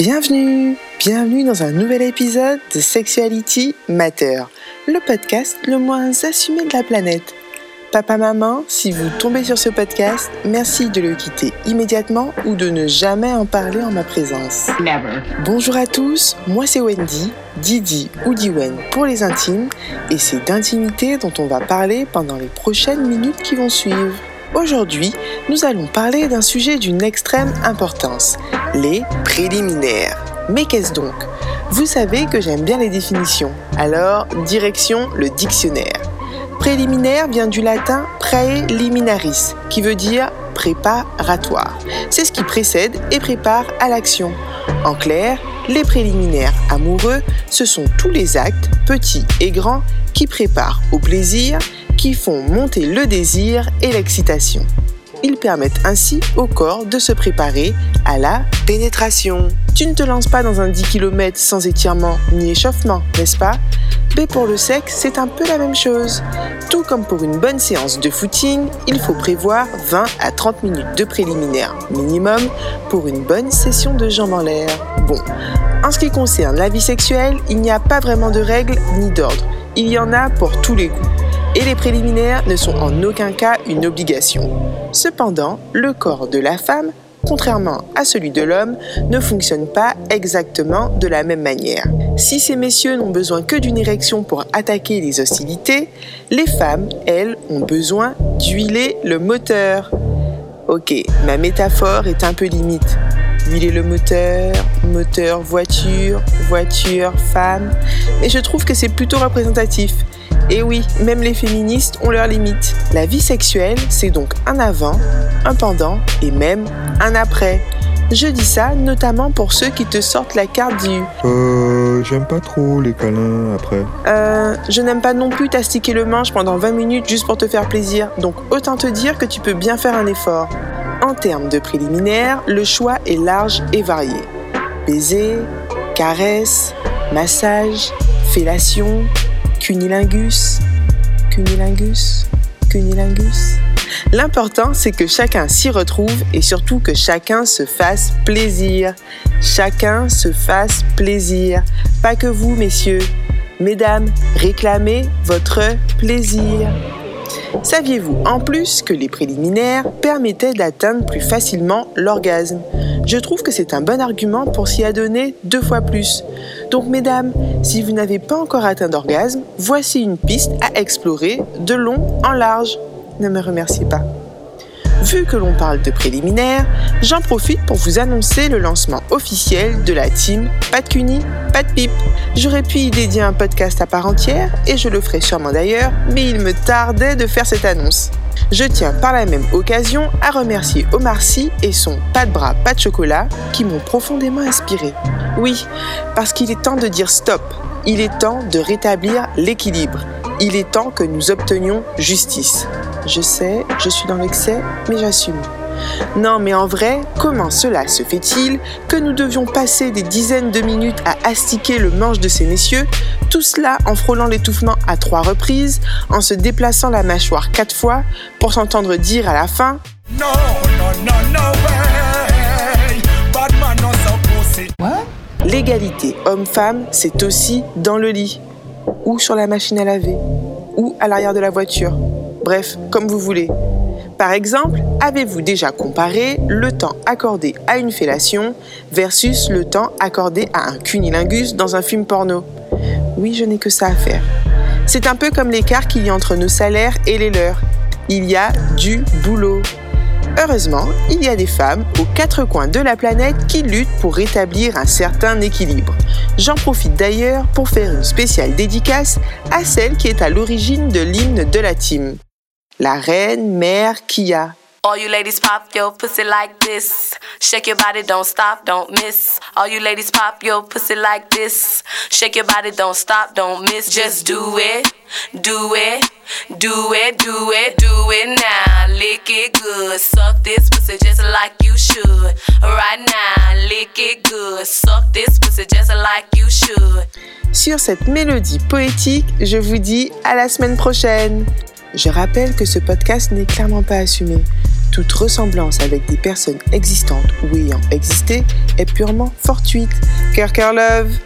Bienvenue, bienvenue dans un nouvel épisode de Sexuality Matter, le podcast le moins assumé de la planète. Papa, maman, si vous tombez sur ce podcast, merci de le quitter immédiatement ou de ne jamais en parler en ma présence. Never. Bonjour à tous, moi c'est Wendy, Didi ou Diwen pour les intimes, et c'est d'intimité dont on va parler pendant les prochaines minutes qui vont suivre. Aujourd'hui, nous allons parler d'un sujet d'une extrême importance, les préliminaires. Mais qu'est-ce donc? Vous savez que j'aime bien les définitions, alors direction le dictionnaire. Préliminaire vient du latin praeliminaris, qui veut dire préparatoire. C'est ce qui précède et prépare à l'action. En clair, les préliminaires amoureux, ce sont tous les actes, petits et grands, qui préparent au plaisir qui font monter le désir et l'excitation. Ils permettent ainsi au corps de se préparer à la pénétration. Tu ne te lances pas dans un 10 km sans étirement ni échauffement, n'est-ce pas? Mais pour le sexe, c'est un peu la même chose. Tout comme pour une bonne séance de footing, il faut prévoir 20 à 30 minutes de préliminaire minimum pour une bonne session de jambes en l'air. Bon, en ce qui concerne la vie sexuelle, il n'y a pas vraiment de règles ni d'ordre. Il y en a pour tous les goûts et les préliminaires ne sont en aucun cas une obligation. Cependant, le corps de la femme, contrairement à celui de l'homme, ne fonctionne pas exactement de la même manière. Si ces messieurs n'ont besoin que d'une érection pour attaquer les hostilités, les femmes, elles, ont besoin d'huiler le moteur. Ok, ma métaphore est un peu limite. Huiler le moteur, moteur voiture, voiture femme, mais je trouve que c'est plutôt représentatif. Et oui, même les féministes ont leurs limites. La vie sexuelle, c'est donc un avant, un pendant et même un après. Je dis ça notamment pour ceux qui te sortent la carte du Euh, j'aime pas trop les câlins après. Euh, je n'aime pas non plus t'astiquer le manche pendant 20 minutes juste pour te faire plaisir, donc autant te dire que tu peux bien faire un effort. En termes de préliminaires, le choix est large et varié. Baiser, caresse, massage, fellation, cunilingus, cunilingus, cunilingus. L'important, c'est que chacun s'y retrouve et surtout que chacun se fasse plaisir. Chacun se fasse plaisir. Pas que vous, messieurs. Mesdames, réclamez votre plaisir. Saviez-vous en plus que les préliminaires permettaient d'atteindre plus facilement l'orgasme? Je trouve que c'est un bon argument pour s'y adonner deux fois plus. Donc mesdames, si vous n'avez pas encore atteint d'orgasme, voici une piste à explorer de long en large. Ne me remerciez pas. Vu que l'on parle de préliminaires, j'en profite pour vous annoncer le lancement officiel de la team Pas de cuni, pas de pipe. J'aurais pu y dédier un podcast à part entière, et je le ferai sûrement d'ailleurs, mais il me tardait de faire cette annonce. Je tiens par la même occasion à remercier Omar Sy et son pas de bras, pas de chocolat qui m'ont profondément inspiré. Oui, parce qu'il est temps de dire stop. Il est temps de rétablir l'équilibre. Il est temps que nous obtenions justice. Je sais, je suis dans l'excès, mais j'assume. Non, mais en vrai, comment cela se fait-il que nous devions passer des dizaines de minutes à astiquer le manche de ces messieurs, tout cela en frôlant l'étouffement à trois reprises, en se déplaçant la mâchoire quatre fois, pour s'entendre dire à la fin No, no, no, no way. Bad man no so pussy. L'égalité homme-femme, c'est aussi dans le lit, ou sur la machine à laver, ou à l'arrière de la voiture. Bref, comme vous voulez. Par exemple, avez-vous déjà comparé le temps accordé à une fellation versus le temps accordé à un cunilingus dans un film porno? Oui, je n'ai que ça à faire. C'est un peu comme l'écart qu'il y a entre nos salaires et les leurs. Il y a du boulot. Heureusement, il y a des femmes aux quatre coins de la planète qui luttent pour rétablir un certain équilibre. J'en profite d'ailleurs pour faire une spéciale dédicace à celle qui est à l'origine de l'hymne de la team. La reine mère Kia. All you ladies pop your pussy like this. Shake your body, don't stop, don't miss. All you ladies pop your pussy like this. Shake your body, don't stop, don't miss. Just do it, do it, do it, do it, do it now. Lick it good, suck this pussy just like you should. Right now, lick it good, suck this pussy just like you should. Sur cette mélodie poétique, je vous dis à la semaine prochaine. Je rappelle que ce podcast n'est clairement pas assumé. Toute ressemblance avec des personnes existantes ou ayant existé est purement fortuite. Cœur, cœur, love